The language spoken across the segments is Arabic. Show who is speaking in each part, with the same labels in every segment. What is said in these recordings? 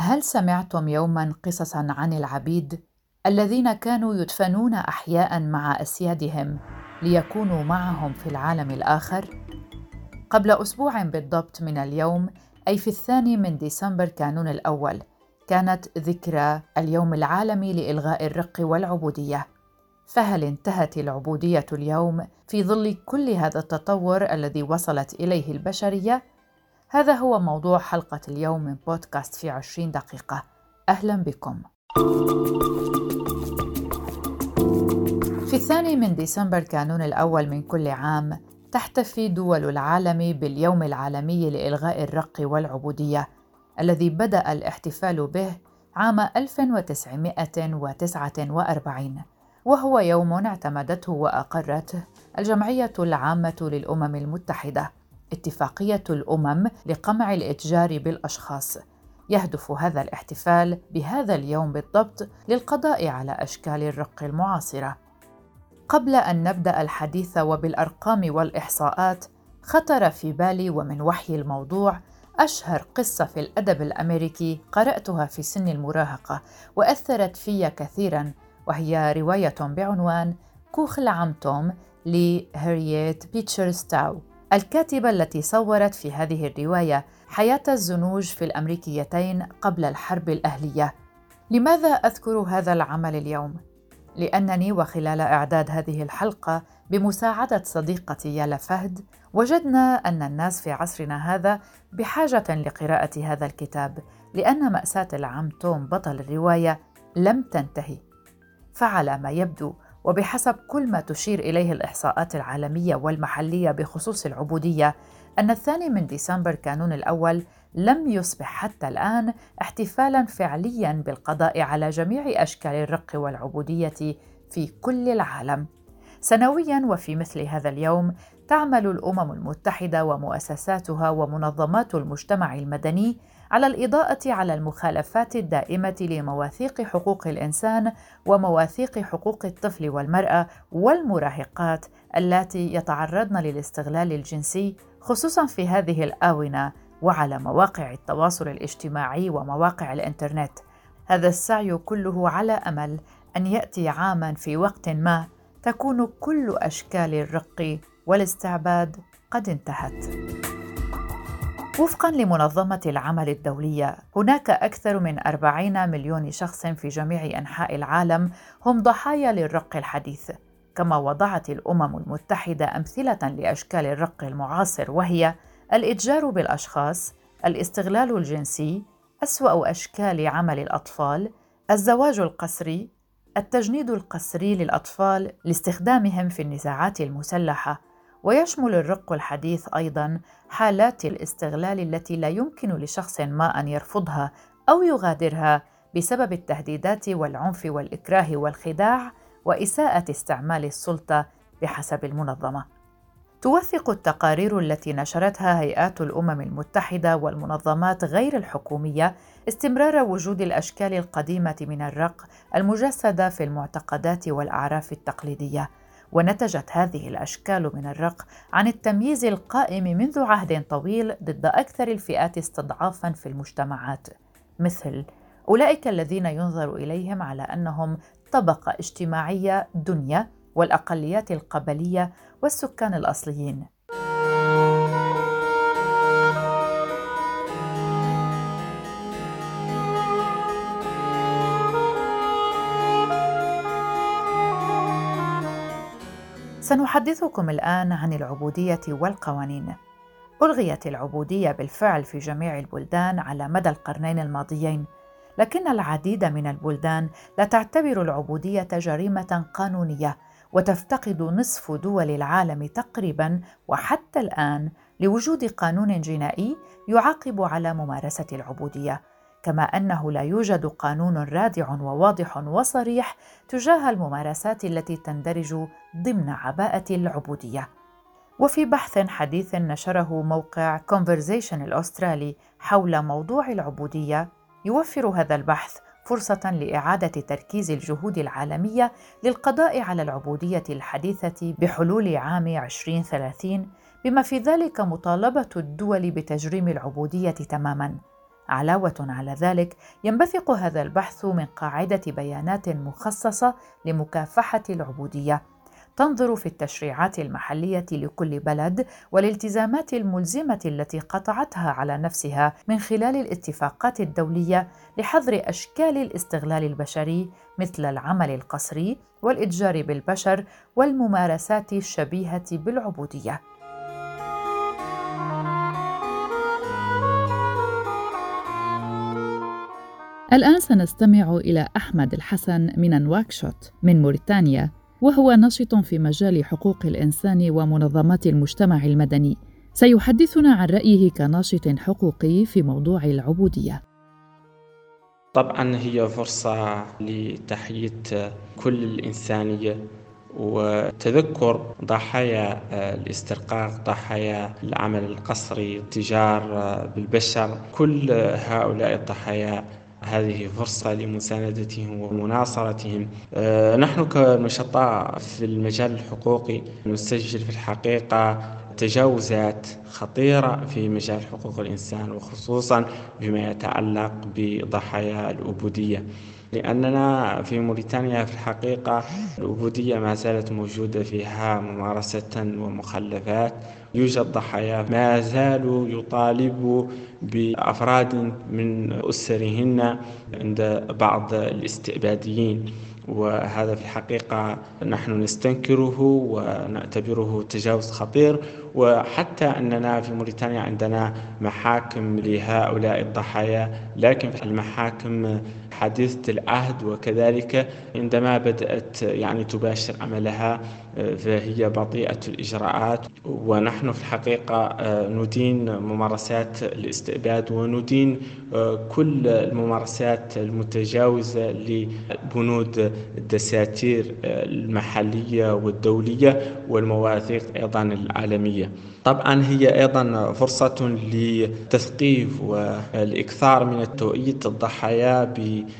Speaker 1: هل سمعتم يوما قصصا عن العبيد الذين كانوا يدفنون أحياء مع أسيادهم ليكونوا معهم في العالم الآخر؟ قبل أسبوع بالضبط من اليوم أي في الثاني من ديسمبر كانون الأول كانت ذكرى اليوم العالمي لإلغاء الرق والعبودية. فهل انتهت العبودية اليوم في ظل كل هذا التطور الذي وصلت إليه البشرية؟ هذا هو موضوع حلقة اليوم من بودكاست في عشرين دقيقة. أهلا بكم. في الثاني من ديسمبر كانون الأول من كل عام تحتفي دول العالم باليوم العالمي لإلغاء الرق والعبودية الذي بدأ الاحتفال به عام 1949 وهو يوم اعتمدته وأقرته الجمعية العامة للأمم المتحدة. اتفاقية الأمم لقمع الإتجار بالأشخاص. يهدف هذا الاحتفال بهذا اليوم بالضبط للقضاء على أشكال الرق المعاصرة. قبل أن نبدأ الحديث وبالأرقام والإحصاءات خطر في بالي ومن وحي الموضوع أشهر قصة في الأدب الأمريكي قرأتها في سن المراهقة وأثرت في كثيرا وهي رواية بعنوان كوخ العم توم لهارييت بيتشر ستاو الكاتبة التي صورت في هذه الرواية حياة الزنوج في الأمريكيتين قبل الحرب الأهلية. لماذا أذكر هذا العمل اليوم؟ لأنني وخلال إعداد هذه الحلقة بمساعدة صديقتي يالا فهد وجدنا أن الناس في عصرنا هذا بحاجة لقراءة هذا الكتاب لأن مأساة العم توم بطل الرواية لم تنتهي. فعلى ما يبدو وبحسب كل ما تشير إليه الإحصاءات العالمية والمحلية بخصوص العبودية أن الثاني من ديسمبر كانون الأول لم يصبح حتى الآن احتفالا فعليا بالقضاء على جميع أشكال الرق والعبودية في كل العالم. سنويا وفي مثل هذا اليوم تعمل الأمم المتحدة ومؤسساتها ومنظمات المجتمع المدني على الإضاءة على المخالفات الدائمة لمواثيق حقوق الإنسان ومواثيق حقوق الطفل والمرأة والمراهقات اللاتي يتعرضن للاستغلال الجنسي خصوصا في هذه الآونة وعلى مواقع التواصل الاجتماعي ومواقع الإنترنت. هذا السعي كله على أمل أن يأتي عاما في وقت ما تكون كل أشكال الرق والاستعباد قد انتهت. وفقا لمنظمة العمل الدولية هناك أكثر من 40 مليون شخص في جميع أنحاء العالم هم ضحايا للرق الحديث. كما وضعت الأمم المتحدة أمثلة لأشكال الرق المعاصر وهي الإتجار بالأشخاص الاستغلال الجنسي أسوأ أشكال عمل الأطفال الزواج القسري التجنيد القسري للأطفال لاستخدامهم في النزاعات المسلحة. ويشمل الرق الحديث أيضا حالات الاستغلال التي لا يمكن لشخص ما أن يرفضها أو يغادرها بسبب التهديدات والعنف والإكراه والخداع وإساءة استعمال السلطة بحسب المنظمة. توثق التقارير التي نشرتها هيئات الأمم المتحدة والمنظمات غير الحكومية استمرار وجود الأشكال القديمة من الرق المجسدة في المعتقدات والأعراف التقليدية. ونتجت هذه الأشكال من الرق عن التمييز القائم منذ عهد طويل ضد أكثر الفئات استضعافا في المجتمعات. مثل أولئك الذين ينظر إليهم على أنهم طبقة اجتماعية دنيا والأقليات القبلية والسكان الأصليين. سنحدثكم الآن عن العبودية والقوانين. ألغيت العبودية بالفعل في جميع البلدان على مدى القرنين الماضيين، لكن العديد من البلدان لا تعتبر العبودية جريمة قانونية، وتفتقد نصف دول العالم تقريبا وحتى الآن لوجود قانون جنائي يعاقب على ممارسة العبودية. كما أنه لا يوجد قانون رادع وواضح وصريح تجاه الممارسات التي تندرج ضمن عباءة العبودية. وفي بحث حديث نشره موقع Conversation الأسترالي حول موضوع العبودية يوفر هذا البحث فرصة لإعادة تركيز الجهود العالمية للقضاء على العبودية الحديثة بحلول عام 2030 بما في ذلك مطالبة الدول بتجريم العبودية تماماً. علاوة على ذلك ينبثق هذا البحث من قاعدة بيانات مخصصة لمكافحة العبودية. تنظر في التشريعات المحلية لكل بلد والالتزامات الملزمة التي قطعتها على نفسها من خلال الاتفاقات الدولية لحظر أشكال الاستغلال البشري مثل العمل القسري والإتجار بالبشر والممارسات الشبيهة بالعبودية.
Speaker 2: الآن سنستمع إلى أحمد الحسن من نواكشوط من موريتانيا وهو نشط في مجال حقوق الإنسان ومنظمات المجتمع المدني. سيحدثنا عن رأيه كناشط حقوقي في موضوع العبودية.
Speaker 3: طبعا هي فرصة لتحية كل الإنسانية وتذكر ضحايا الاسترقاق ضحايا العمل القسري التجار بالبشر كل هؤلاء الضحايا هذه فرصة لمساندتهم ومناصرتهم. آه، نحن كنشطاء في المجال الحقوقي نسجل في الحقيقة تجاوزات خطيرة في مجال حقوق الإنسان وخصوصا بما يتعلق بضحايا العبودية لأننا في موريتانيا في الحقيقة العبودية ما زالت موجودة فيها ممارسة ومخلفات يوجد ضحايا ما زالوا يطالبوا بأفراد من أسرهن عند بعض الاستئباديين وهذا في الحقيقة نحن نستنكره ونعتبره تجاوز خطير. وحتى أننا في موريتانيا عندنا محاكم لهؤلاء الضحايا لكن المحاكم حديثة العهد وكذلك عندما بدأت يعني تباشر عملها فهي بطيئة الإجراءات. ونحن في الحقيقة آه، ندين ممارسات الاستئباد وندين آه، كل الممارسات المتجاوزة لبنود الدساتير آه، المحلية والدولية والمواثيق أيضا العالمية. طبعا هي أيضا فرصة لتثقيف والإكثار من التوعية الضحايا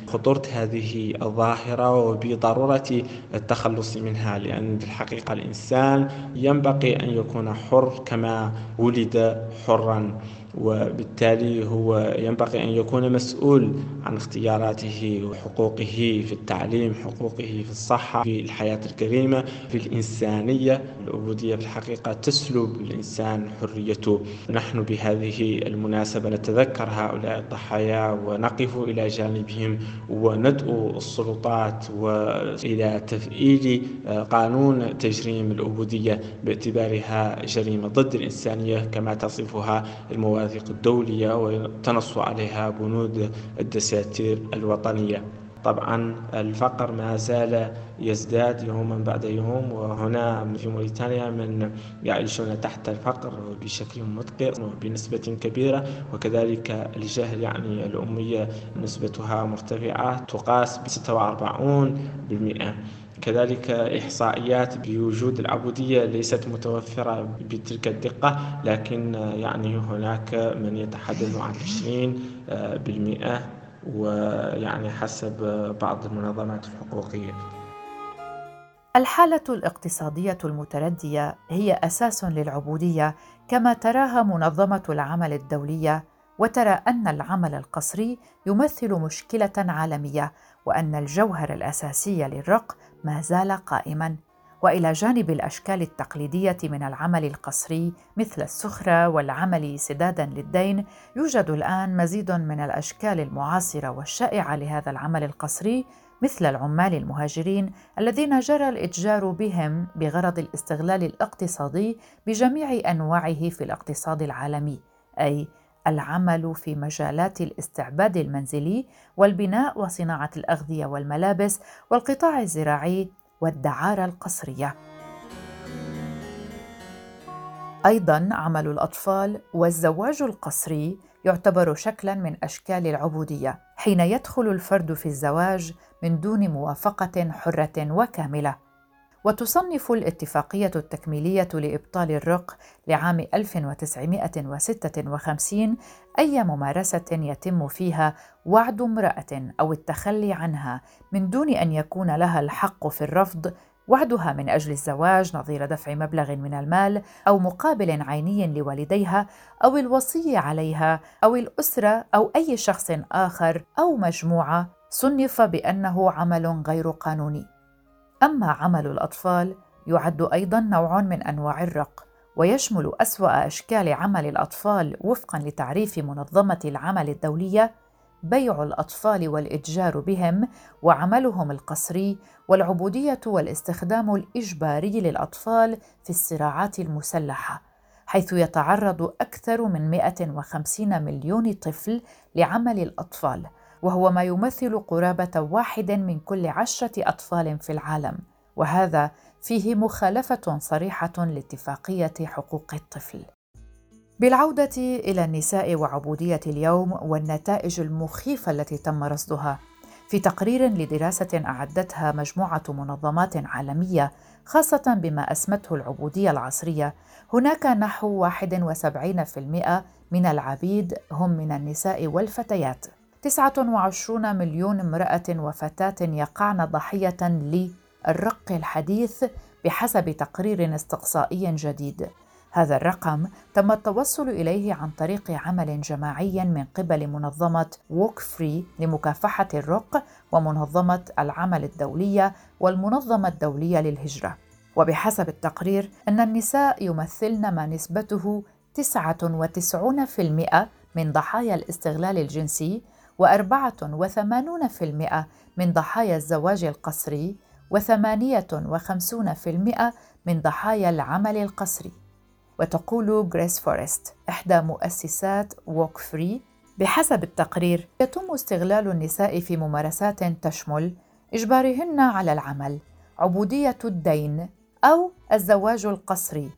Speaker 3: بخطورة هذه الظاهرة وبضرورة التخلص منها لأن في الحقيقة الإنسان ينبغي أن يكون حر كما ولد حرا. وبالتالي هو ينبغي أن يكون مسؤول عن اختياراته وحقوقه في التعليم حقوقه في الصحة في الحياة الكريمة في الإنسانية. العبودية في الحقيقة تسلب الإنسان حريته. نحن بهذه المناسبة نتذكر هؤلاء الضحايا ونقف إلى جانبهم وندعو السلطات وإلى تفعيل قانون تجريم العبودية باعتبارها جريمة ضد الإنسانية كما تصفها المواثيق المواثيق الدولية وتنص عليها بنود الدساتير الوطنية. طبعا الفقر ما زال يزداد يوما بعد يوم وهنا في موريتانيا من يعيشون تحت الفقر بشكل مدقع وبنسبة كبيرة وكذلك الجهل يعني الأمية نسبتها مرتفعة تقاس ب 46% كذلك إحصائيات بوجود العبودية ليست متوفرة بتلك الدقة لكن يعني هناك من يتحدث عن 20 بالمئة ويعني حسب بعض المنظمات الحقوقية.
Speaker 1: الحالة الاقتصادية المتردية هي أساس للعبودية كما تراها منظمة العمل الدولية وترى أن العمل القسري يمثل مشكلة عالمية وأن الجوهر الأساسي للرق ما زال قائما وإلى جانب الأشكال التقليدية من العمل القسري مثل السخرة والعمل سدادا للدين يوجد الآن مزيد من الأشكال المعاصرة والشائعة لهذا العمل القسري مثل العمال المهاجرين الذين جرى الإتجار بهم بغرض الاستغلال الاقتصادي بجميع أنواعه في الاقتصاد العالمي أي العمل في مجالات الاستعباد المنزلي والبناء وصناعة الأغذية والملابس والقطاع الزراعي والدعارة القصرية. أيضا عمل الأطفال والزواج القسري يعتبر شكلا من أشكال العبودية حين يدخل الفرد في الزواج من دون موافقة حرة وكاملة. وتصنف الاتفاقية التكميلية لإبطال الرق لعام 1956 أي ممارسة يتم فيها وعد امرأة أو التخلي عنها من دون أن يكون لها الحق في الرفض وعدها من أجل الزواج نظير دفع مبلغ من المال أو مقابل عيني لوالديها أو الوصي عليها أو الأسرة أو أي شخص آخر أو مجموعة. صنف بأنه عمل غير قانوني. أما عمل الأطفال يعد أيضا نوع من أنواع الرق ويشمل أسوأ أشكال عمل الأطفال وفقا لتعريف منظمة العمل الدولية بيع الأطفال والإتجار بهم وعملهم القسري والعبودية والاستخدام الإجباري للأطفال في الصراعات المسلحة حيث يتعرض أكثر من 150 مليون طفل لعمل الأطفال. وهو ما يمثل قرابة واحد من كل عشرة أطفال في العالم وهذا فيه مخالفة صريحة لاتفاقية حقوق الطفل. بالعودة إلى النساء وعبودية اليوم والنتائج المخيفة التي تم رصدها في تقرير لدراسة أعدتها مجموعة منظمات عالمية خاصة بما أسمته العبودية العصرية هناك نحو 71% من العبيد هم من النساء والفتيات. 29 مليون امرأة وفتاة يقعن ضحية للرق الحديث بحسب تقرير استقصائي جديد. هذا الرقم تم التوصل إليه عن طريق عمل جماعي من قبل منظمة ووك فري لمكافحة الرق ومنظمة العمل الدولية والمنظمة الدولية للهجرة. وبحسب التقرير أن النساء يمثلن ما نسبته 99% من ضحايا الاستغلال الجنسي و84% من ضحايا الزواج القسري و58% من ضحايا العمل القسري وتقول غريس فورست إحدى مؤسسات Walk Free بحسب التقرير يتم استغلال النساء في ممارسات تشمل إجبارهن على العمل عبودية الدين أو الزواج القسري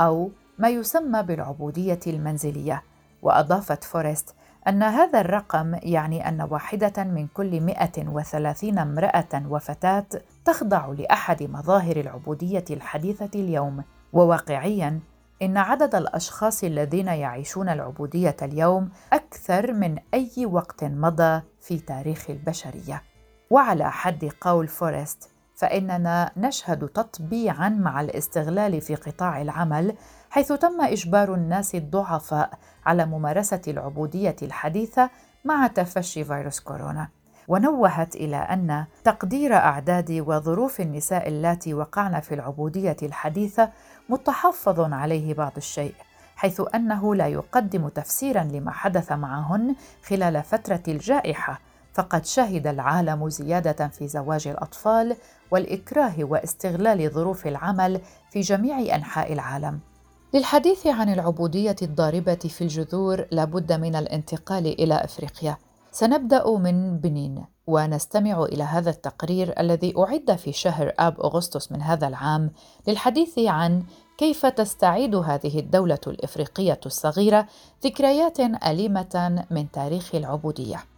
Speaker 1: أو ما يسمى بالعبودية المنزلية. وأضافت فورست أن هذا الرقم يعني أن واحدة من كل 130 امرأة وفتاة تخضع لأحد مظاهر العبودية الحديثة اليوم وواقعياً إن عدد الأشخاص الذين يعيشون العبودية اليوم أكثر من أي وقت مضى في تاريخ البشرية. وعلى حد قول فورست فإننا نشهد تطبيعا مع الاستغلال في قطاع العمل حيث تم إجبار الناس الضعفاء على ممارسة العبودية الحديثة مع تفشي فيروس كورونا. ونوهت إلى أن تقدير أعداد وظروف النساء اللاتي وقعن في العبودية الحديثة متحفظ عليه بعض الشيء حيث أنه لا يقدم تفسيرا لما حدث معهن خلال فترة الجائحة فقد شهد العالم زيادة في زواج الأطفال والإكراه واستغلال ظروف العمل في جميع أنحاء العالم. للحديث عن العبودية الضاربة في الجذور لابد من الانتقال إلى أفريقيا. سنبدأ من بنين ونستمع إلى هذا التقرير الذي أعد في شهر آب أغسطس من هذا العام للحديث عن كيف تستعيد هذه الدولة الإفريقية الصغيرة ذكريات أليمة من تاريخ العبودية.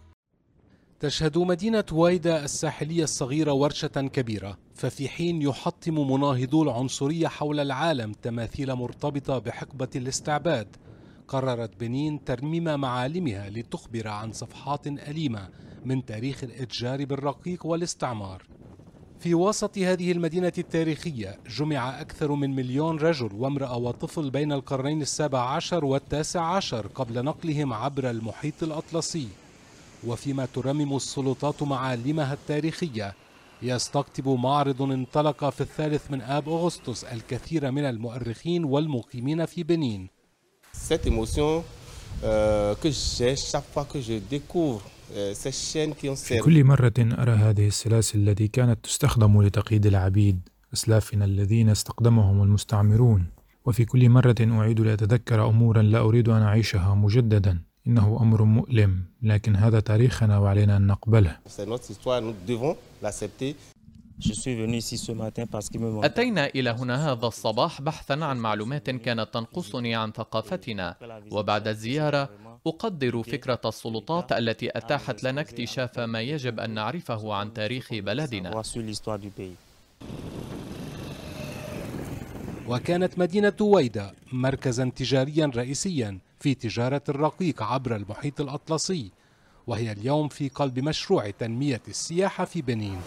Speaker 4: تشهد مدينة وايدا الساحلية الصغيرة ورشة كبيرة، ففي حين يحطم مناهضو العنصرية حول العالم تماثيل مرتبطة بحقبة الاستعباد، قررت بنين ترميم معالمها لتخبر عن صفحات أليمة من تاريخ الإتجار بالرقيق والاستعمار. في وسط هذه المدينة التاريخية جمع أكثر من مليون رجل وامرأة وطفل بين القرنين السابع عشر والتاسع عشر قبل نقلهم عبر المحيط الأطلسي وفيما ترمم السلطات معالمها التاريخية يستقطب معرض انطلق في الثالث من آب أغسطس الكثير من المؤرخين والمقيمين في بنين.
Speaker 5: Cette émotion euh, que j'ai chaque fois que je découvre euh,
Speaker 6: في كل مرة أرى هذه السلاسل التي كانت تستخدم لتقييد العبيد أسلافنا الذين استخدمهم المستعمرون. وفي كل مرة أعيد لأتذكر أمورا لا أريد أن أعيشها مجددا. إنه أمر مؤلم لكن هذا تاريخنا وعلينا أن نقبله.
Speaker 7: أتينا إلى هنا هذا الصباح بحثا عن معلومات كانت تنقصني عن ثقافتنا. وبعد الزيارة أقدر فكرة السلطات التي أتاحت لنا اكتشاف ما يجب أن نعرفه عن تاريخ بلدنا.
Speaker 4: وكانت مدينة ويدا مركزا تجاريا رئيسيا في تجارة الرقيق عبر المحيط الأطلسي وهي اليوم في قلب مشروع تنمية السياحة في بنين.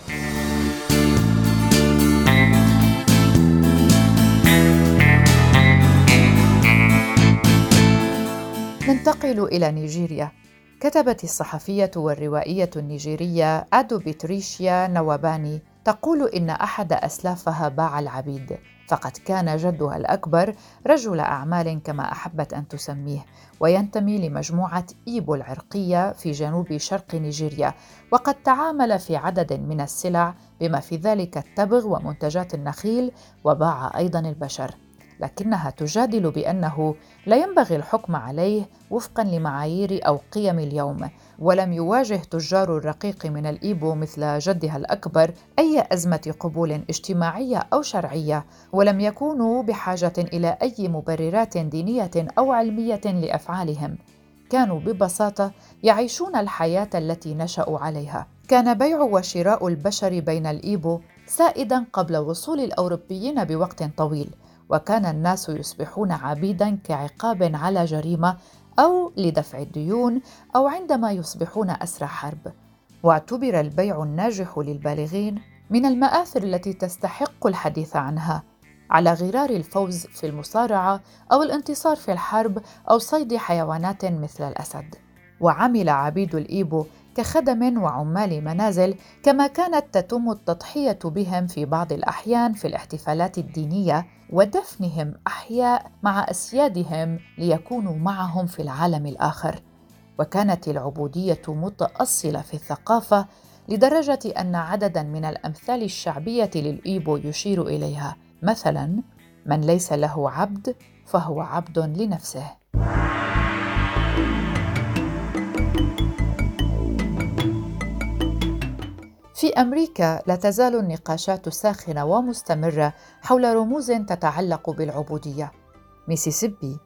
Speaker 1: ننتقل إلى نيجيريا. كتبت الصحفية والروائية النيجيرية أدو بتريشيا نواباني تقول إن أحد أسلافها باع العبيد فقد كان جدها الأكبر رجل أعمال كما أحبت أن تسميه وينتمي لمجموعة إيبو العرقية في جنوب شرق نيجيريا وقد تعامل في عدد من السلع بما في ذلك التبغ ومنتجات النخيل وباع أيضا البشر. لكنها تجادل بأنه لا ينبغي الحكم عليه وفقا لمعايير أو قيم اليوم ولم يواجه تجار الرقيق من الإيبو مثل جدها الأكبر أي أزمة قبول اجتماعية أو شرعية ولم يكونوا بحاجة إلى أي مبررات دينية أو علمية لأفعالهم. كانوا ببساطة يعيشون الحياة التي نشأوا عليها. كان بيع وشراء البشر بين الإيبو سائدا قبل وصول الأوروبيين بوقت طويل وكان الناس يصبحون عبيدا كعقاب على جريمة أو لدفع الديون أو عندما يصبحون أسرى حرب واعتبر البيع الناجح للبالغين من المآثر التي تستحق الحديث عنها على غرار الفوز في المصارعة أو الانتصار في الحرب أو صيد حيوانات مثل الأسد. وعمل عبيد الإيبو كخدم وعمال منازل كما كانت تتم التضحية بهم في بعض الأحيان في الاحتفالات الدينية ودفنهم أحياء مع أسيادهم ليكونوا معهم في العالم الآخر. وكانت العبودية متأصلة في الثقافة لدرجة أن عددا من الأمثال الشعبية للإيبو يشير إليها. مثلا من ليس له عبد فهو عبد لنفسه. في أمريكا لا تزال النقاشات ساخنه ومستمرة حول رموز تتعلق بالعبودية. ميسيسيبي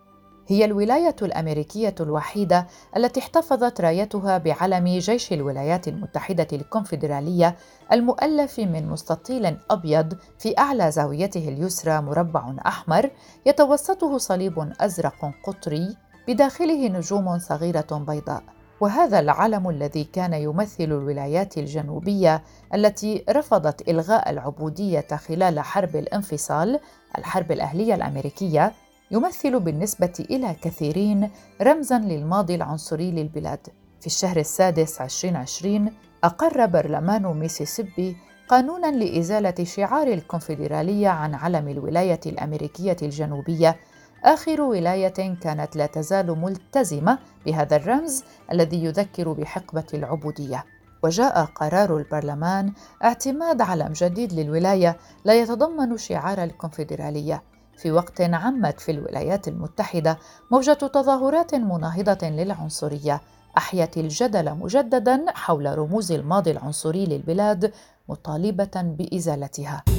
Speaker 1: هي الولاية الأمريكية الوحيدة التي احتفظت رايتها بعلم جيش الولايات المتحدة الكونفدرالية المؤلف من مستطيل أبيض في أعلى زاويته اليسرى مربع أحمر يتوسطه صليب أزرق قطري بداخله نجوم صغيرة بيضاء. وهذا العلم الذي كان يمثل الولايات الجنوبية التي رفضت إلغاء العبودية خلال حرب الانفصال الحرب الأهلية الأمريكية يمثل بالنسبة إلى كثيرين رمزا للماضي العنصري للبلاد. في الشهر السادس 2020 أقر برلمان ميسيسيبي قانونا لإزالة شعار الكونفدرالية عن علم الولاية الأمريكية الجنوبية آخر ولاية كانت لا تزال ملتزمة بهذا الرمز الذي يذكر بحقبة العبودية. وجاء قرار البرلمان اعتماد علم جديد للولاية لا يتضمن شعار الكونفدرالية في وقت عمت في الولايات المتحدة موجة تظاهرات مناهضة للعنصرية أحيت الجدل مجددا حول رموز الماضي العنصري للبلاد مطالبة بإزالتها.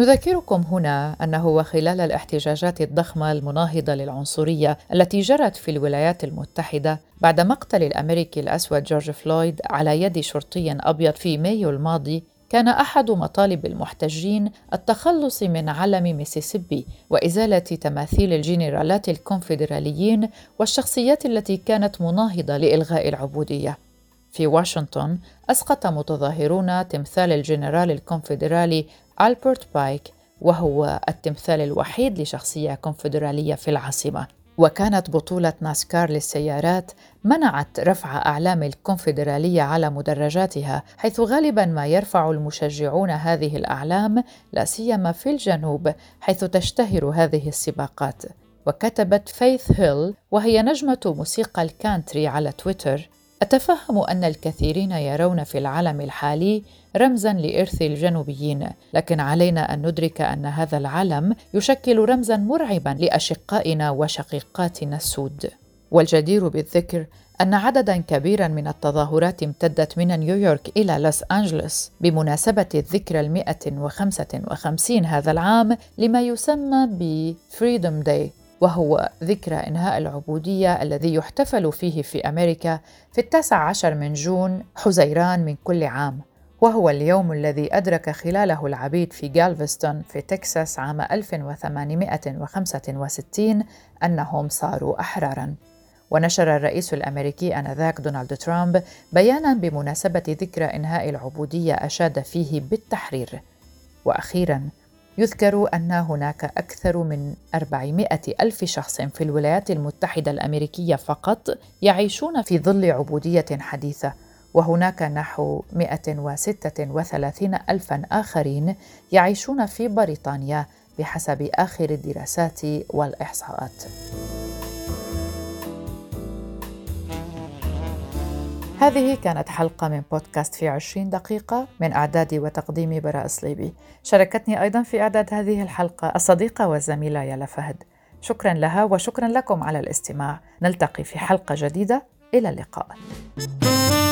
Speaker 1: نذكركم هنا أنه وخلال الاحتجاجات الضخمة المناهضة للعنصرية التي جرت في الولايات المتحدة بعد مقتل الأمريكي الأسود جورج فلويد على يد شرطي أبيض في مايو الماضي كان أحد مطالب المحتجين التخلص من علم ميسيسيبي وإزالة تماثيل الجنرالات الكونفدراليين والشخصيات التي كانت مناهضة لإلغاء العبودية. في واشنطن أسقط متظاهرون تمثال الجنرال الكونفدرالي ألبرت بايك وهو التمثال الوحيد لشخصية كونفدرالية في العاصمة. وكانت بطولة ناسكار للسيارات منعت رفع أعلام الكونفدرالية على مدرجاتها حيث غالبا ما يرفع المشجعون هذه الأعلام لا سيما في الجنوب حيث تشتهر هذه السباقات. وكتبت فيث هيل وهي نجمة موسيقى الكانتري على تويتر أتفهم أن الكثيرين يرون في العالم الحالي رمزا لإرث الجنوبيين، لكن علينا أن ندرك أن هذا العلم يشكل رمزا مرعبا لأشقائنا وشقيقاتنا السود. والجدير بالذكر أن عددا كبيرا من التظاهرات امتدت من نيويورك إلى لوس أنجلوس بمناسبة الذكرى المئة وخمسة وخمسين هذا العام لما يسمى ب Freedom Day وهو ذكرى إنهاء العبودية الذي يحتفل فيه في أمريكا في التاسع عشر من جون حزيران من كل عام وهو اليوم الذي أدرك خلاله العبيد في جالفستون في تكساس عام 1865 أنهم صاروا أحرارا. ونشر الرئيس الأمريكي آنذاك دونالد ترامب بيانا بمناسبة ذكرى إنهاء العبودية أشاد فيه بالتحرير. وأخيراً يذكر أن هناك أكثر من 400 ألف شخص في الولايات المتحدة الأمريكية فقط يعيشون في ظل عبودية حديثة وهناك نحو 136 ألفا آخرين يعيشون في بريطانيا بحسب آخر الدراسات والإحصاءات. هذه كانت حلقة من بودكاست في عشرين دقيقة من إعداد وتقديم براء صليبي شاركتني أيضا في إعداد هذه الحلقة الصديقة والزميلة يالا فهد. شكرا لها وشكرا لكم على الاستماع. نلتقي في حلقة جديدة. إلى اللقاء. thank you